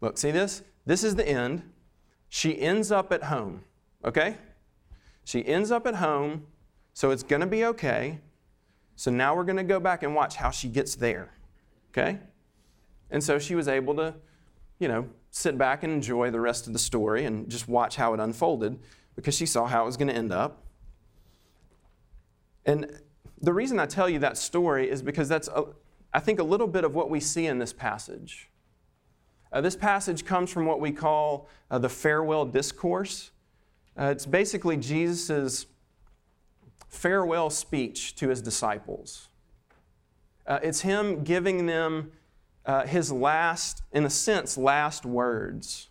Look, see this? This is the end. She ends up at home, okay? She ends up at home, so it's going to be okay. So now we're going to go back and watch how she gets there, okay? And so she was able to, you know, sit back and enjoy the rest of the story and just watch how it unfolded because she saw how it was going to end up. And the reason I tell you that story is because that's, a, I think, a little bit of what we see in this passage. Uh, this passage comes from what we call uh, the farewell discourse. Uh, it's basically Jesus' farewell speech to his disciples. Uh, it's him giving them uh, his last, in a sense, last words.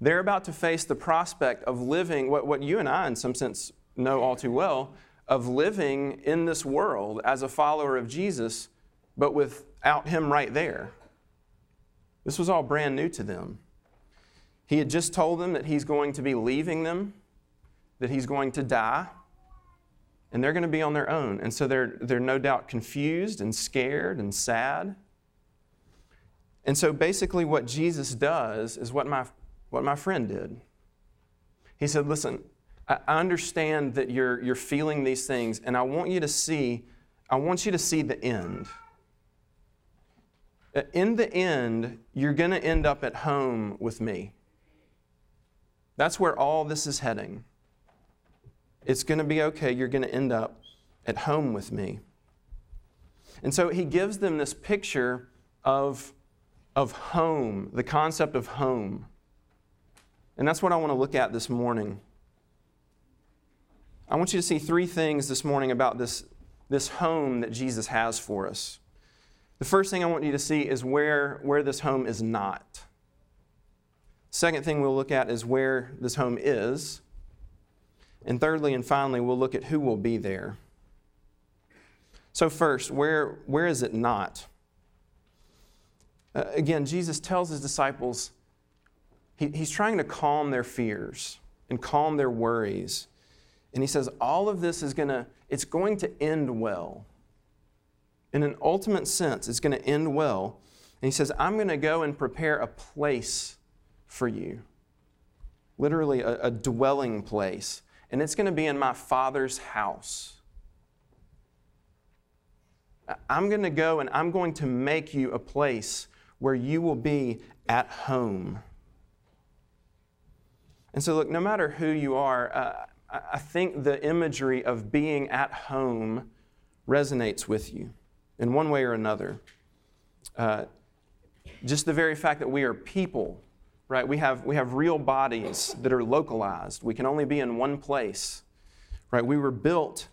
They're about to face the prospect of living what, what you and I, in some sense, know all too well of living in this world as a follower of Jesus, but without him right there. This was all brand new to them. He had just told them that he's going to be leaving them, that he's going to die, and they're going to be on their own. And so they're, they're no doubt confused and scared and sad. And so basically, what Jesus does is what my, what my friend did. He said, Listen, I understand that you're, you're feeling these things, and I want you to see, I want you to see the end. Uh, in the end, you're going to end up at home with me. That's where all this is heading. It's going to be okay. You're going to end up at home with me. And so he gives them this picture of of home, the concept of home. And that's what I want to look at this morning. I want you to see three things this morning about this, this home that Jesus has for us. The first thing I want you to see is where, where this home is not. Second thing we'll look at is where this home is. And thirdly and finally, we'll look at who will be there. So, first, where, where is it not? Uh, again, Jesus tells his disciples, he, he's trying to calm their fears and calm their worries. And he says, all of this is going to, it's going to end well. In an ultimate sense, it's going to end well. And he says, I'm going to go and prepare a place for you. Literally, a, a dwelling place. And it's going to be in my Father's house. I'm going to go and I'm going to make you a place where you will be at home. And so, look, no matter who you are, uh, I think the imagery of being at home resonates with you in one way or another. Uh, just the very fact that we are people, right? We have, we have real bodies that are localized. We can only be in one place, right? We were built,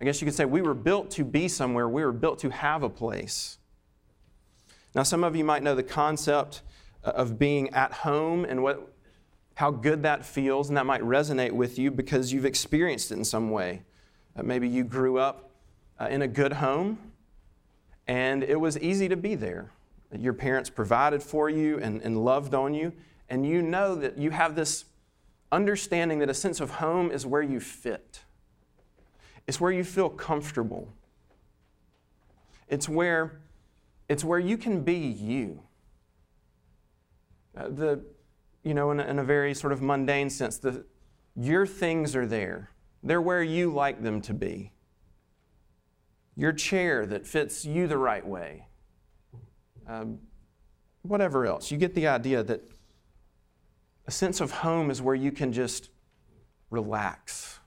I guess you could say, we were built to be somewhere, we were built to have a place. Now, some of you might know the concept uh, of being at home and what, how good that feels, and that might resonate with you because you've experienced it in some way. Uh, maybe you grew up uh, in a good home and it was easy to be there. Your parents provided for you and, and loved on you, and you know that you have this understanding that a sense of home is where you fit, it's where you feel comfortable, it's where it's where you can be you. Uh, the, you know, in a, in a very sort of mundane sense, the, your things are there. They're where you like them to be. Your chair that fits you the right way. Um, whatever else. You get the idea that a sense of home is where you can just relax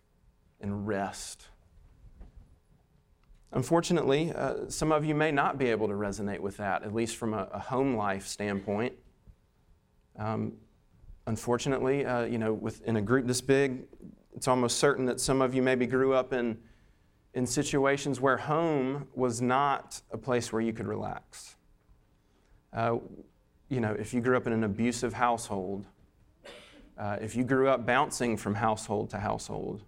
and rest Unfortunately, uh, some of you may not be able to resonate with that, at least from a, a home life standpoint. Um, unfortunately, uh, you know, within a group this big, it's almost certain that some of you maybe grew up in, in situations where home was not a place where you could relax. Uh, you know, if you grew up in an abusive household, uh, if you grew up bouncing from household to household,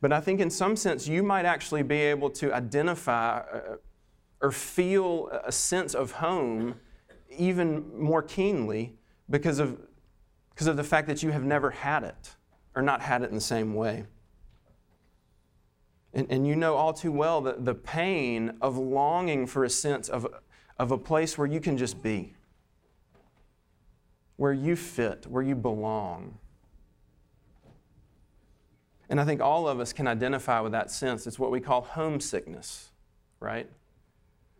but I think in some sense, you might actually be able to identify uh, or feel a sense of home even more keenly because of, because of the fact that you have never had it or not had it in the same way. And, and you know all too well that the pain of longing for a sense of, of a place where you can just be, where you fit, where you belong. And I think all of us can identify with that sense. It's what we call homesickness, right?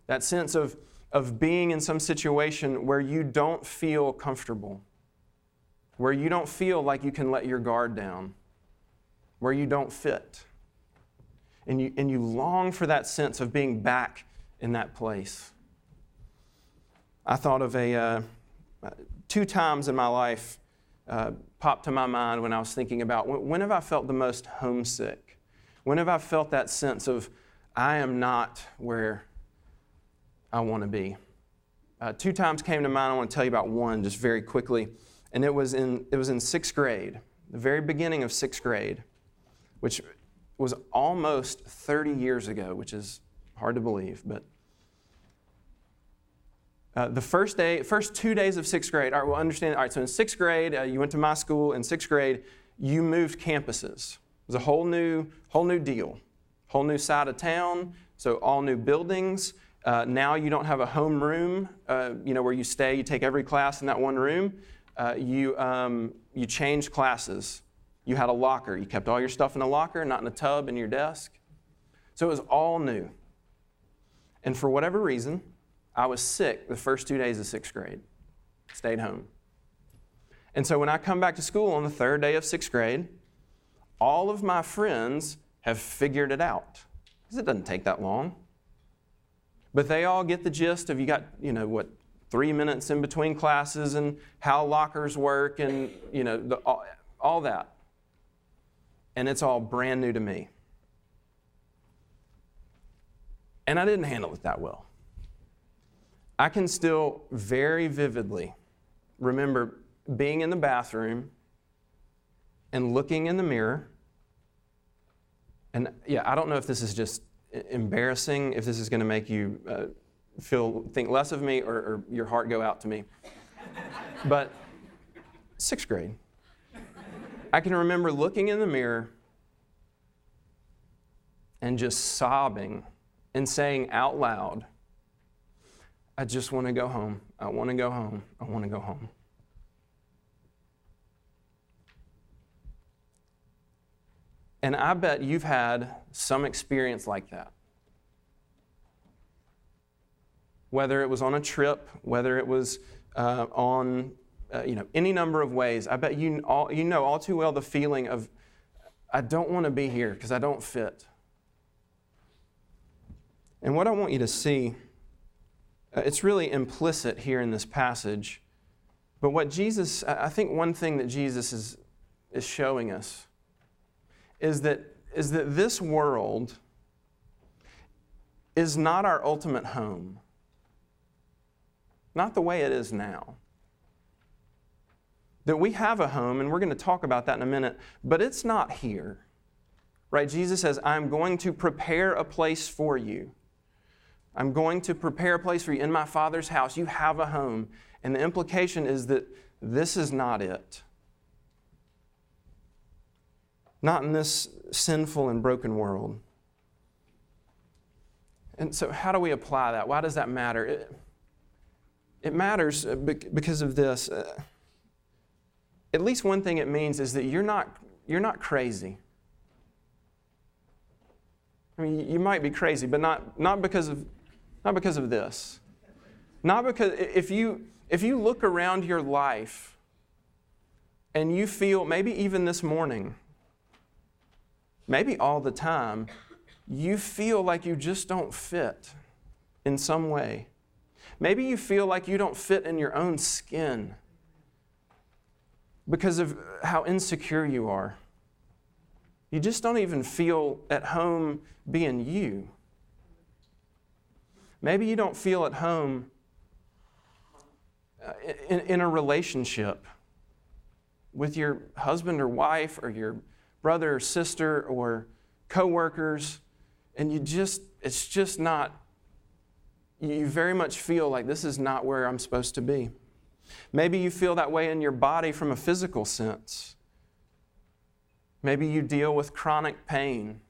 That sense of, of being in some situation where you don't feel comfortable, where you don't feel like you can let your guard down, where you don't fit. And you, and you long for that sense of being back in that place. I thought of a uh, two times in my life uh, popped to my mind when I was thinking about when, when have I felt the most homesick? When have I felt that sense of I am not where I want to be? Uh, two times came to mind. I want to tell you about one just very quickly, and it was in it was in sixth grade, the very beginning of sixth grade, which was almost 30 years ago, which is hard to believe, but uh, the first day, first two days of sixth grade, all right, we'll understand. All right, so in sixth grade, uh, you went to my school. In sixth grade, you moved campuses. It was a whole new, whole new deal, whole new side of town. So all new buildings. Uh, now you don't have a home room, uh, you know, where you stay. You take every class in that one room. Uh, you um, you change classes. You had a locker. You kept all your stuff in a locker, not in a tub in your desk. So it was all new. And for whatever reason, I was sick the first two days of sixth grade, stayed home. And so when I come back to school on the third day of sixth grade, all of my friends have figured it out because it doesn't take that long. But they all get the gist of you got, you know, what, three minutes in between classes and how lockers work and, you know, the, all, all that. And it's all brand new to me. And I didn't handle it that well. I can still very vividly remember being in the bathroom and looking in the mirror. And yeah, I don't know if this is just embarrassing, if this is going to make you uh, feel think less of me or, or your heart go out to me. but sixth grade, I can remember looking in the mirror and just sobbing and saying out loud, I just want to go home. I want to go home. I want to go home. And I bet you've had some experience like that. Whether it was on a trip, whether it was uh, on uh, you know any number of ways, I bet you all, you know all too well the feeling of I don't want to be here because I don't fit. And what I want you to see uh, it's really implicit here in this passage. But what Jesus, I think one thing that Jesus is, is showing us is that, is that this world is not our ultimate home, not the way it is now. That we have a home, and we're going to talk about that in a minute, but it's not here. Right? Jesus says, I'm going to prepare a place for you. I'm going to prepare a place for you in my Father's house. You have a home. And the implication is that this is not it. Not in this sinful and broken world. And so, how do we apply that? Why does that matter? It, it matters uh, because of this. At least one thing it means is that you're not, you're not crazy. I mean, you might be crazy, but not, not because of not because of this. Not because if you if you look around your life and you feel maybe even this morning, maybe all the time, you feel like you just don't fit in some way. Maybe you feel like you don't fit in your own skin because of how insecure you are. You just don't even feel at home being you. Maybe you don't feel at home uh, in, in a relationship with your husband or wife or your brother or sister or coworkers and you just it's just not you very much feel like this is not where I'm supposed to be. Maybe you feel that way in your body from a physical sense. Maybe you deal with chronic pain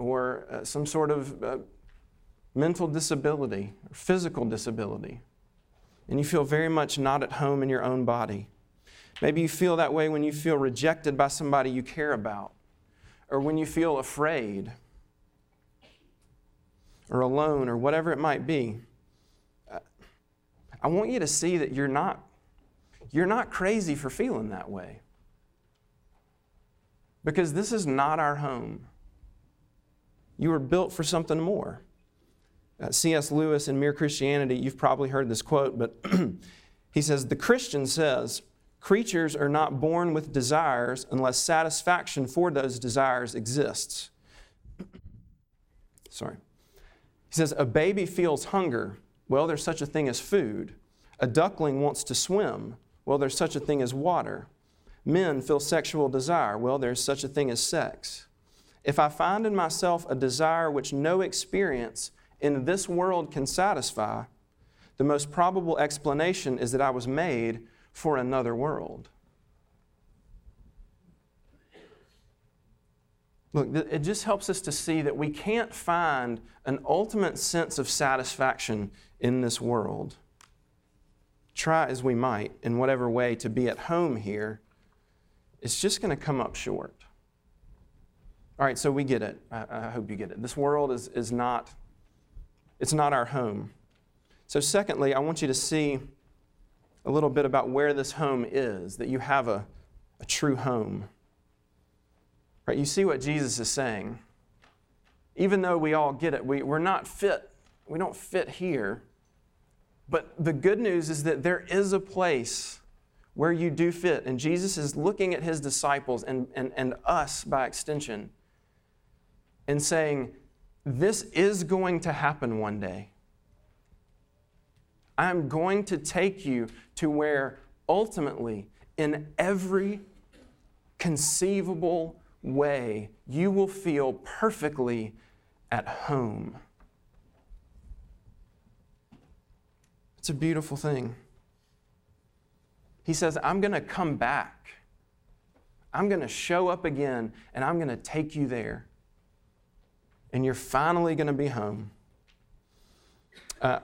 or uh, some sort of uh, mental disability, or physical disability, and you feel very much not at home in your own body. Maybe you feel that way when you feel rejected by somebody you care about, or when you feel afraid, or alone, or whatever it might be. I want you to see that you're not, you're not crazy for feeling that way. Because this is not our home. You were built for something more. Uh, C.S. Lewis in Mere Christianity, you've probably heard this quote, but he says, The Christian says, creatures are not born with desires unless satisfaction for those desires exists. Sorry. He says, A baby feels hunger. Well, there's such a thing as food. A duckling wants to swim. Well, there's such a thing as water. Men feel sexual desire. Well, there's such a thing as sex. If I find in myself a desire which no experience in this world can satisfy, the most probable explanation is that I was made for another world. Look, it just helps us to see that we can't find an ultimate sense of satisfaction in this world. Try as we might, in whatever way, to be at home here, it's just going to come up short. All right, so we get it. I, I hope you get it. This world is, is not it's not our home. So, secondly, I want you to see a little bit about where this home is, that you have a, a true home. Right? You see what Jesus is saying. Even though we all get it, we, we're not fit. We don't fit here. But the good news is that there is a place where you do fit. And Jesus is looking at his disciples and, and, and us by extension and saying, this is going to happen one day. I'm going to take you to where ultimately, in every conceivable way, you will feel perfectly at home. It's a beautiful thing. He says, I'm going to come back. I'm going to show up again, and I'm going to take you there and you're finally going to be home. Uh,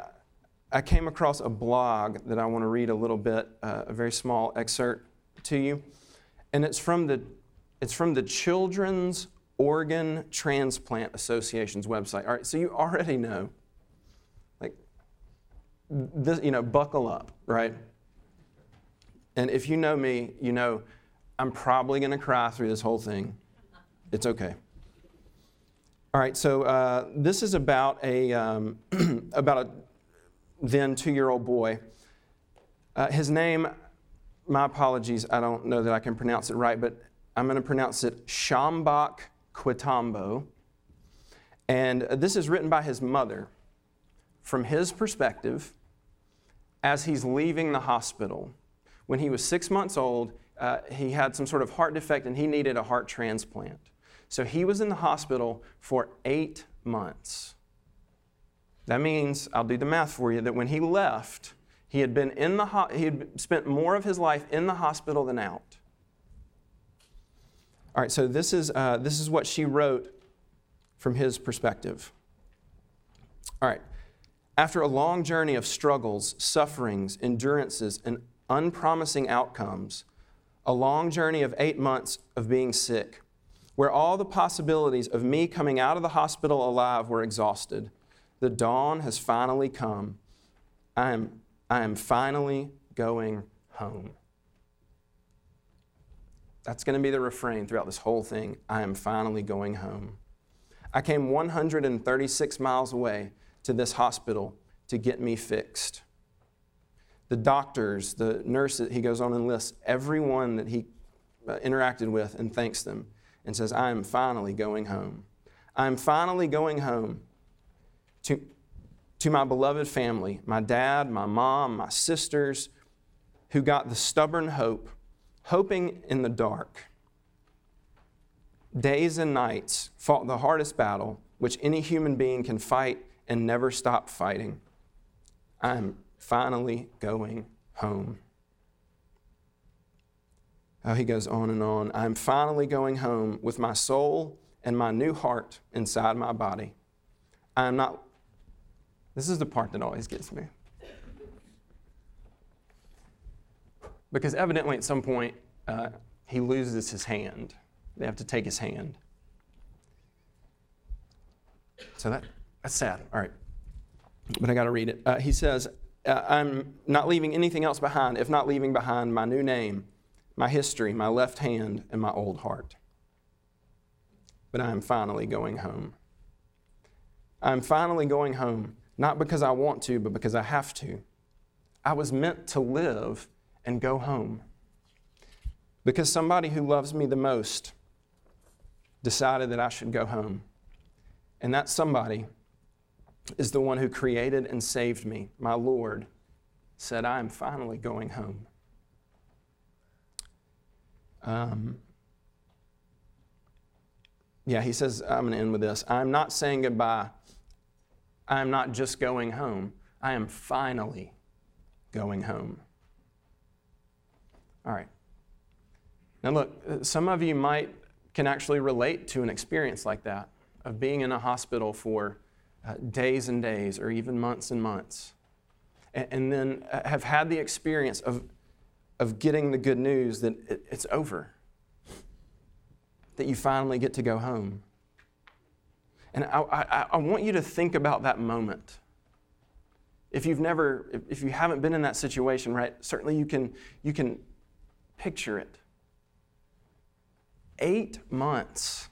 I came across a blog that I want to read a little bit, uh, a very small excerpt to you. And it's from the, it's from the Children's Organ Transplant Association's website. All right, so you already know, like, this, you know, buckle up, right? And if you know me, you know I'm probably going to cry through this whole thing. It's okay. All right, so uh, this is about a, um, about a then two year old boy. Uh, his name, my apologies, I don't know that I can pronounce it right, but I'm going to pronounce it Shambach Quitambo. And this is written by his mother from his perspective as he's leaving the hospital. When he was six months old, uh, he had some sort of heart defect and he needed a heart transplant. So he was in the hospital for eight months. That means, I'll do the math for you, that when he left, he had been in the ho- he had spent more of his life in the hospital than out. All right, so this is, uh, this is what she wrote from his perspective. All right. After a long journey of struggles, sufferings, endurances, and unpromising outcomes, a long journey of eight months of being sick, where all the possibilities of me coming out of the hospital alive were exhausted. The dawn has finally come. I am, I am finally going home. That's going to be the refrain throughout this whole thing. I am finally going home. I came 136 miles away to this hospital to get me fixed. The doctors, the nurses, he goes on and lists everyone that he uh, interacted with and thanks them and says, I am finally going home. I am finally going home to, to my beloved family, my dad, my mom, my sisters, who got the stubborn hope, hoping in the dark. Days and nights fought the hardest battle which any human being can fight and never stop fighting. I am finally going home. Oh, he goes on and on. I'm finally going home with my soul and my new heart inside my body. I am not, This is the part that always gets me. Because evidently, at some point, uh, he loses his hand. They have to take his hand. So that, that's sad. All right. But I got to read it. Uh, he says, uh, I'm not leaving anything else behind, if not leaving behind my new name, my history, my left hand, and my old heart. But I am finally going home. I'm finally going home, not because I want to, but because I have to. I was meant to live and go home. Because somebody who loves me the most decided that I should go home. And that somebody is the one who created and saved me. My Lord said, I am finally going home. Um, yeah, he says, I'm going to end with this. I'm not saying goodbye. I'm not just going home. I am finally going home. All right. Now, look, some of you might can actually relate to an experience like that of being in a hospital for uh, days and days or even months and months, and, and then uh, have had the experience of, of getting the good news that it, it's over, that you finally get to go home. And I, I, I want you to think about that moment. If you've never, if you haven't been in that situation, right, certainly you can, you can picture it. Eight months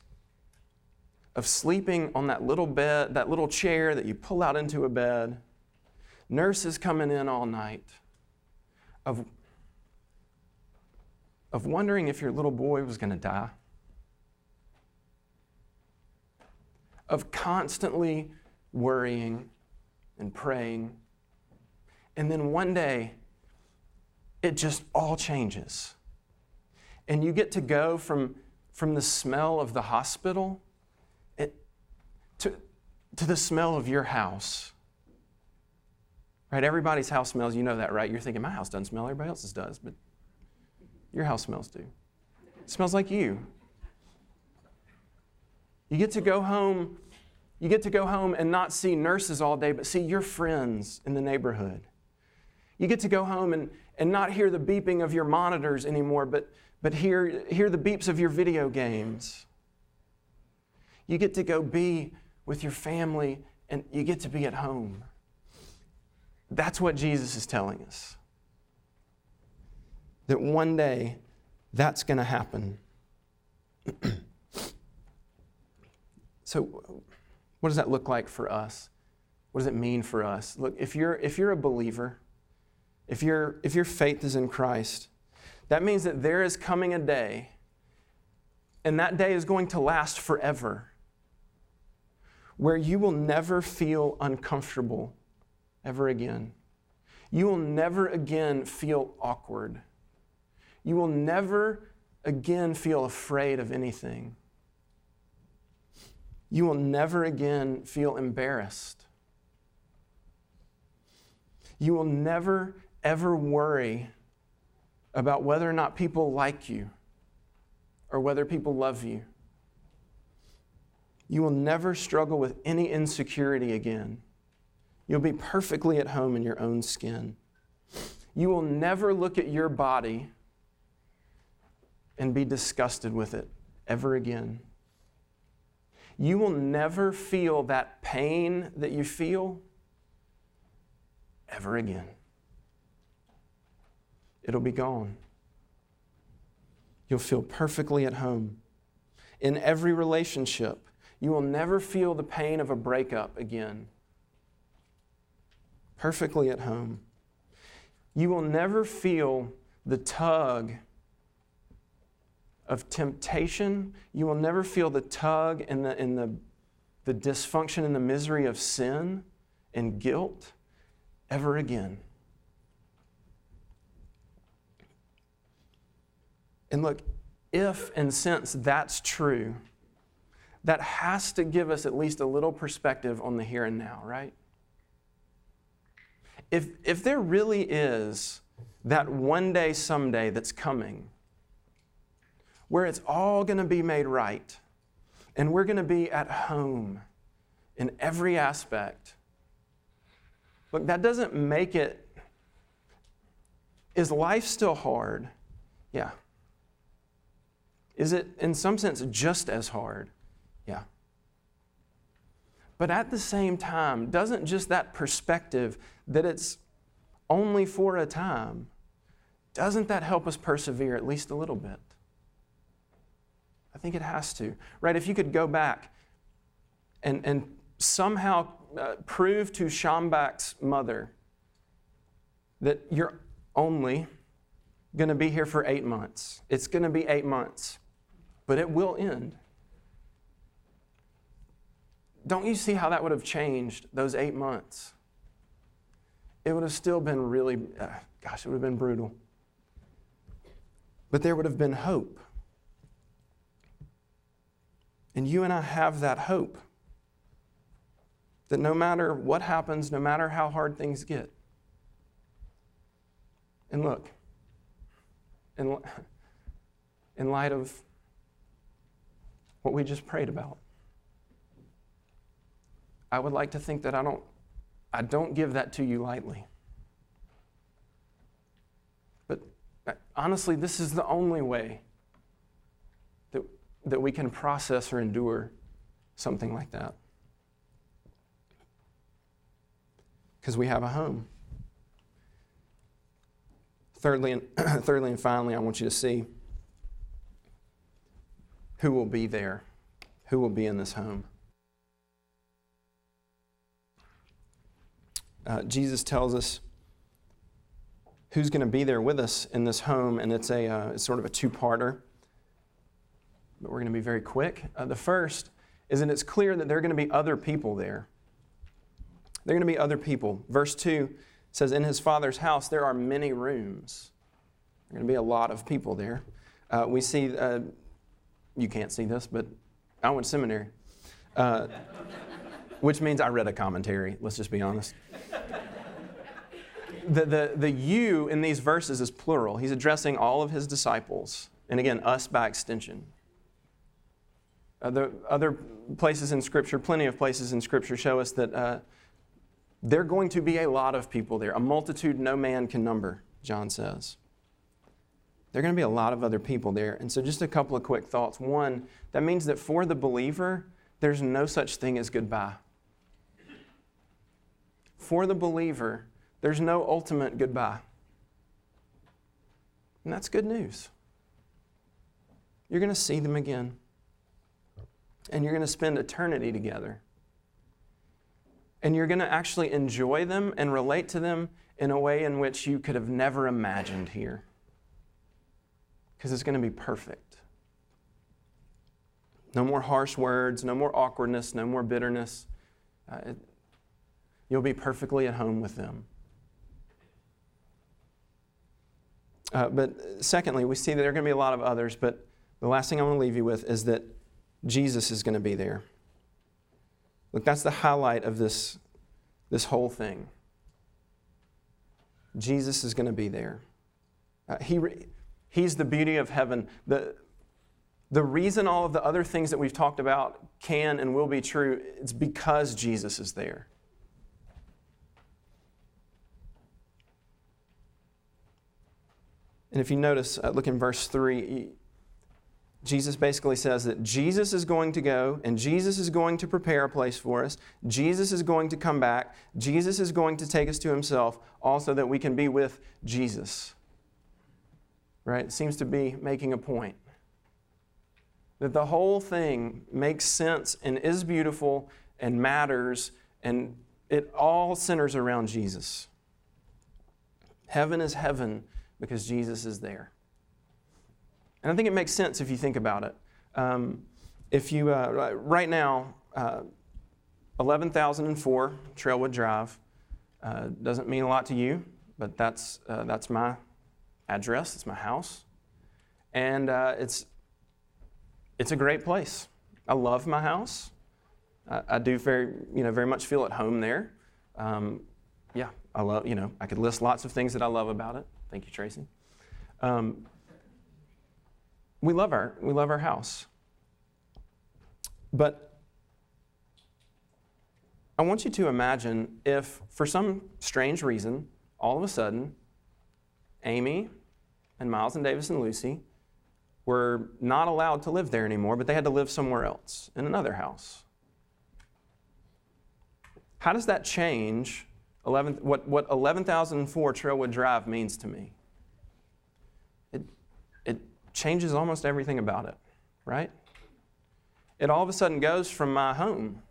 of sleeping on that little bed, that little chair that you pull out into a bed, nurses coming in all night, of, of wondering if your little boy was going to die, of constantly worrying and praying. And then one day, it just all changes. And you get to go from, from the smell of the hospital it, to, to the smell of your house. Right? Everybody's house smells, you know that, right? You're thinking, my house doesn't smell, everybody else's does, but your house smells too. It smells like you. You get to go home, you get to go home and not see nurses all day, but see your friends in the neighborhood. You get to go home and, and not hear the beeping of your monitors anymore, but, but hear, hear the beeps of your video games. You get to go be with your family, and you get to be at home. That's what Jesus is telling us. That one day that's going to happen. so, what does that look like for us? What does it mean for us? Look, if you're, if you're a believer, if, you if your faith is in Christ, that means that there is coming a day, and that day is going to last forever where you will never feel uncomfortable ever again. You will never again feel awkward. You will never again feel afraid of anything. You will never again feel embarrassed. You will never ever worry about whether or not people like you or whether people love you. You will never struggle with any insecurity again. You'll be perfectly at home in your own skin. You will never look at your body and be disgusted with it ever again. You will never feel that pain that you feel ever again. It'll be gone. You'll feel perfectly at home in every relationship you will never feel the pain of a breakup again. Perfectly at home. You will never feel the tug of temptation. You will never feel the tug and the, and the, the dysfunction and the misery of sin and guilt ever again. And look, if and since that's true, that has to give us at least a little perspective on the here and now, right? If, if there really is that one day, someday that's coming, where it's all going to be made right, and we're going to be at home in every aspect, Look, that doesn't make it. Is life still hard? Yeah. Is it, in some sense, just as hard? Yeah. But at the same time, doesn't just that perspective that it's only for a time, doesn't that help us persevere at least a little bit? I think it has to. Right? If you could go back and, and somehow uh, prove to Schambach's mother that you're only going to be here for eight months. It's going to be eight months, but it will end. Don't you see how that would have changed those eight months? It would have still been really, uh, gosh, it would have been brutal. But there would have been hope. And you and I have that hope that no matter what happens, no matter how hard things get, and look, in, in light of what we just prayed about, I would like to think that I don't, I don't give that to you lightly. But uh, honestly, this is the only way that, that we can process or endure something like that. Because we have a home. Thirdly and, thirdly and finally, I want you to see who will be there, who will be in this home. uh, Jesus tells us who's going to be there with us in this home, and it's, a, uh, it's sort of a two parter. But we're going to be very quick. Uh, the first is that it's clear that there are going to be other people there. There are going to be other people. Verse 2 says, In his father's house there are many rooms. There are going to be a lot of people there. Uh, we see, uh, you can't see this, but I went to seminary, uh, which means I read a commentary, let's just be honest the, the, the you in these verses is plural. He's addressing all of his disciples, and again, us by extension. Other, other places in Scripture, plenty of places in Scripture, show us that uh, there are going to be a lot of people there, a multitude no man can number, John says. There are going to be a lot of other people there. And so, just a couple of quick thoughts. One, that means that for the believer, there's no such thing as goodbye. For the believer, there's no ultimate goodbye. And that's good news. You're going to see them again. And you're going to spend eternity together. And you're going to actually enjoy them and relate to them in a way in which you could have never imagined here. Because it's going to be perfect. No more harsh words, no more awkwardness, no more bitterness. Uh, it, you'll be perfectly at home with them. Uh, but secondly, we see that there are going to be a lot of others, but the last thing I want to leave you with is that Jesus is going to be there. Look, that's the highlight of this, this whole thing. Jesus is going to be there. Uh, he, he's the beauty of heaven. The, the reason all of the other things that we've talked about can and will be true, it's because Jesus is there. And if you notice, uh, look in verse 3, Jesus basically says that Jesus is going to go and Jesus is going to prepare a place for us. Jesus is going to come back. Jesus is going to take us to himself, also that we can be with Jesus. Right? Seems to be making a point. That the whole thing makes sense and is beautiful and matters, and it all centers around Jesus. Heaven is heaven because Jesus is there. And I think it makes sense if you think about it. Um, if you, uh, right now, uh, 11,004 Trailwood Drive uh, doesn't mean a lot to you, but that's, uh, that's my address, it's my house. And uh, it's, it's a great place. I love my house. I, I do very, you know, very much feel at home there. Um, yeah, I love, you know, I could list lots of things that I love about it. Thank you, Tracy. Um, we love our we love our house, but I want you to imagine if, for some strange reason, all of a sudden, Amy and Miles and Davis and Lucy were not allowed to live there anymore, but they had to live somewhere else in another house. How does that change 11, what, what 11,004 Trailwood Drive means to me? It, it changes almost everything about it, right? It all of a sudden goes from my home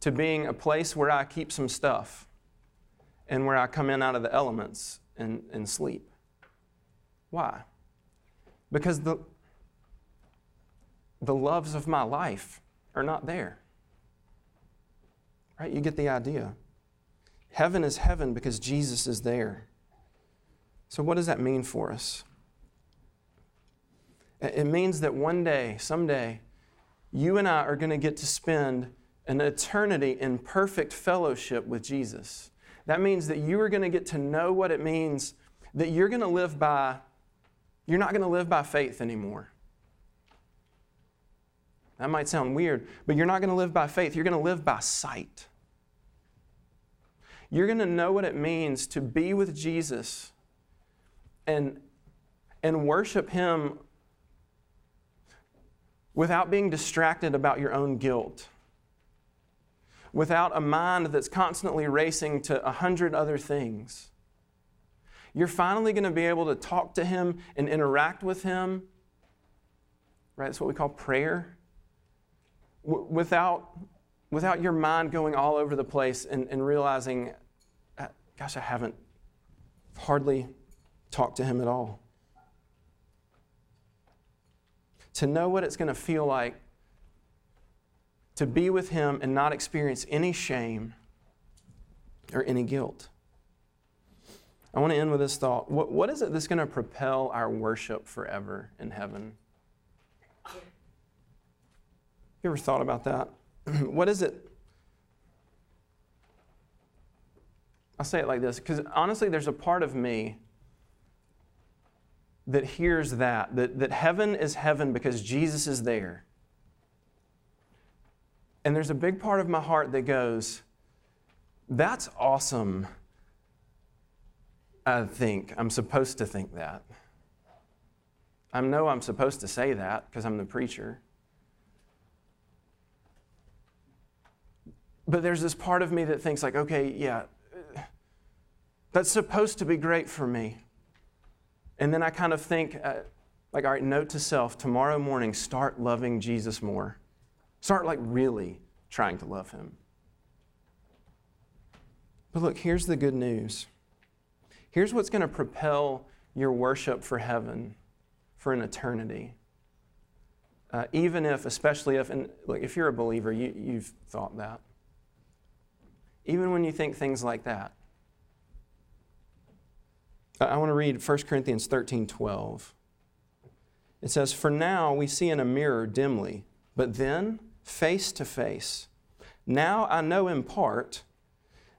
to being a place where I keep some stuff and where I come in out of the elements and, and sleep. Why? Because the, the loves of my life are not there. Right? You get the idea. Heaven is heaven because Jesus is there. So, what does that mean for us? It means that one day, someday, you and I are going to get to spend an eternity in perfect fellowship with Jesus. That means that you are going to get to know what it means that you're going to live by, you're not going to live by faith anymore. That might sound weird, but you're not going to live by faith. You're going to live by sight. You're going to know what it means to be with Jesus and, and worship Him without being distracted about your own guilt without a mind that's constantly racing to a hundred other things. You're finally going to be able to talk to Him and interact with Him. Right? That's what we call prayer. W- without, without your mind going all over the place and, and realizing, gosh, I haven't hardly talked to Him at all. To know what it's going to feel like to be with Him and not experience any shame or any guilt. I want to end with this thought. What, what is it that's going to propel our worship forever in heaven? You ever thought about that? what is it? I'll say it like this because honestly, there's a part of me that hears that, that, that heaven is heaven because Jesus is there. And there's a big part of my heart that goes, that's awesome. I think. I'm supposed to think that. I know I'm supposed to say that because I'm the preacher. But there's this part of me that thinks, like, okay, yeah, that's supposed to be great for me. And then I kind of think, uh, like, all right, note to self tomorrow morning, start loving Jesus more. Start like really trying to love him. But look, here's the good news. Here's what's going to propel your worship for heaven for an eternity. Uh, even if, especially if, and look, if you're a believer, you, you've thought that. Even when you think things like that. I want to read 1 Corinthians 13 12. It says, For now we see in a mirror dimly, but then face to face. Now I know in part,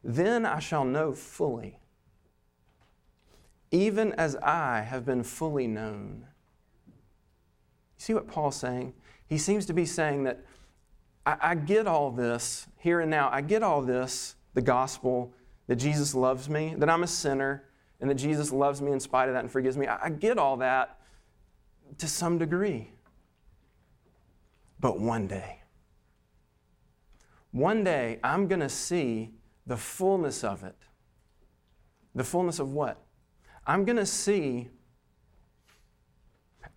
then I shall know fully, even as I have been fully known. See what Paul's saying? He seems to be saying that I, I get all this here and now. I get all this, the gospel, that Jesus loves me, that I'm a sinner, and that Jesus loves me in spite of that and forgives me. I, I get all that to some degree. But one day, one day, I'm going to see the fullness of it. The fullness of what? I'm going to see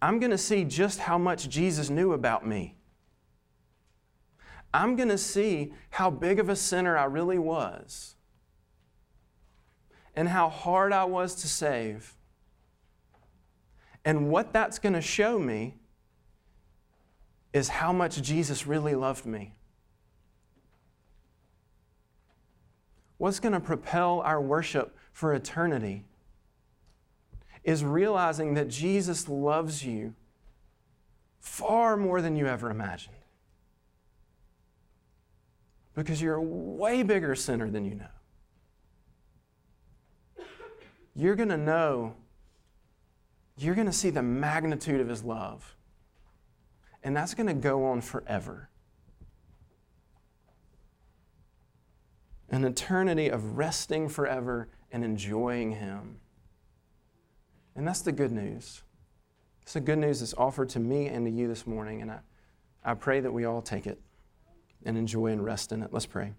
I'm going to see just how much Jesus knew about me. I'm going to see how big of a sinner I really was and how hard I was to save. And what that's going to show me is how much Jesus really loved me. What's going to propel our worship for eternity is realizing that Jesus loves you far more than you ever imagined. Because you're a way bigger sinner than you know. You're going to know, you're going to see the magnitude of his love. And that's going to go on forever. An eternity of resting forever and enjoying Him. And that's the good news. It's the good news that's offered to me and to you this morning, and I, I pray that we all take it and enjoy and rest in it. Let's pray.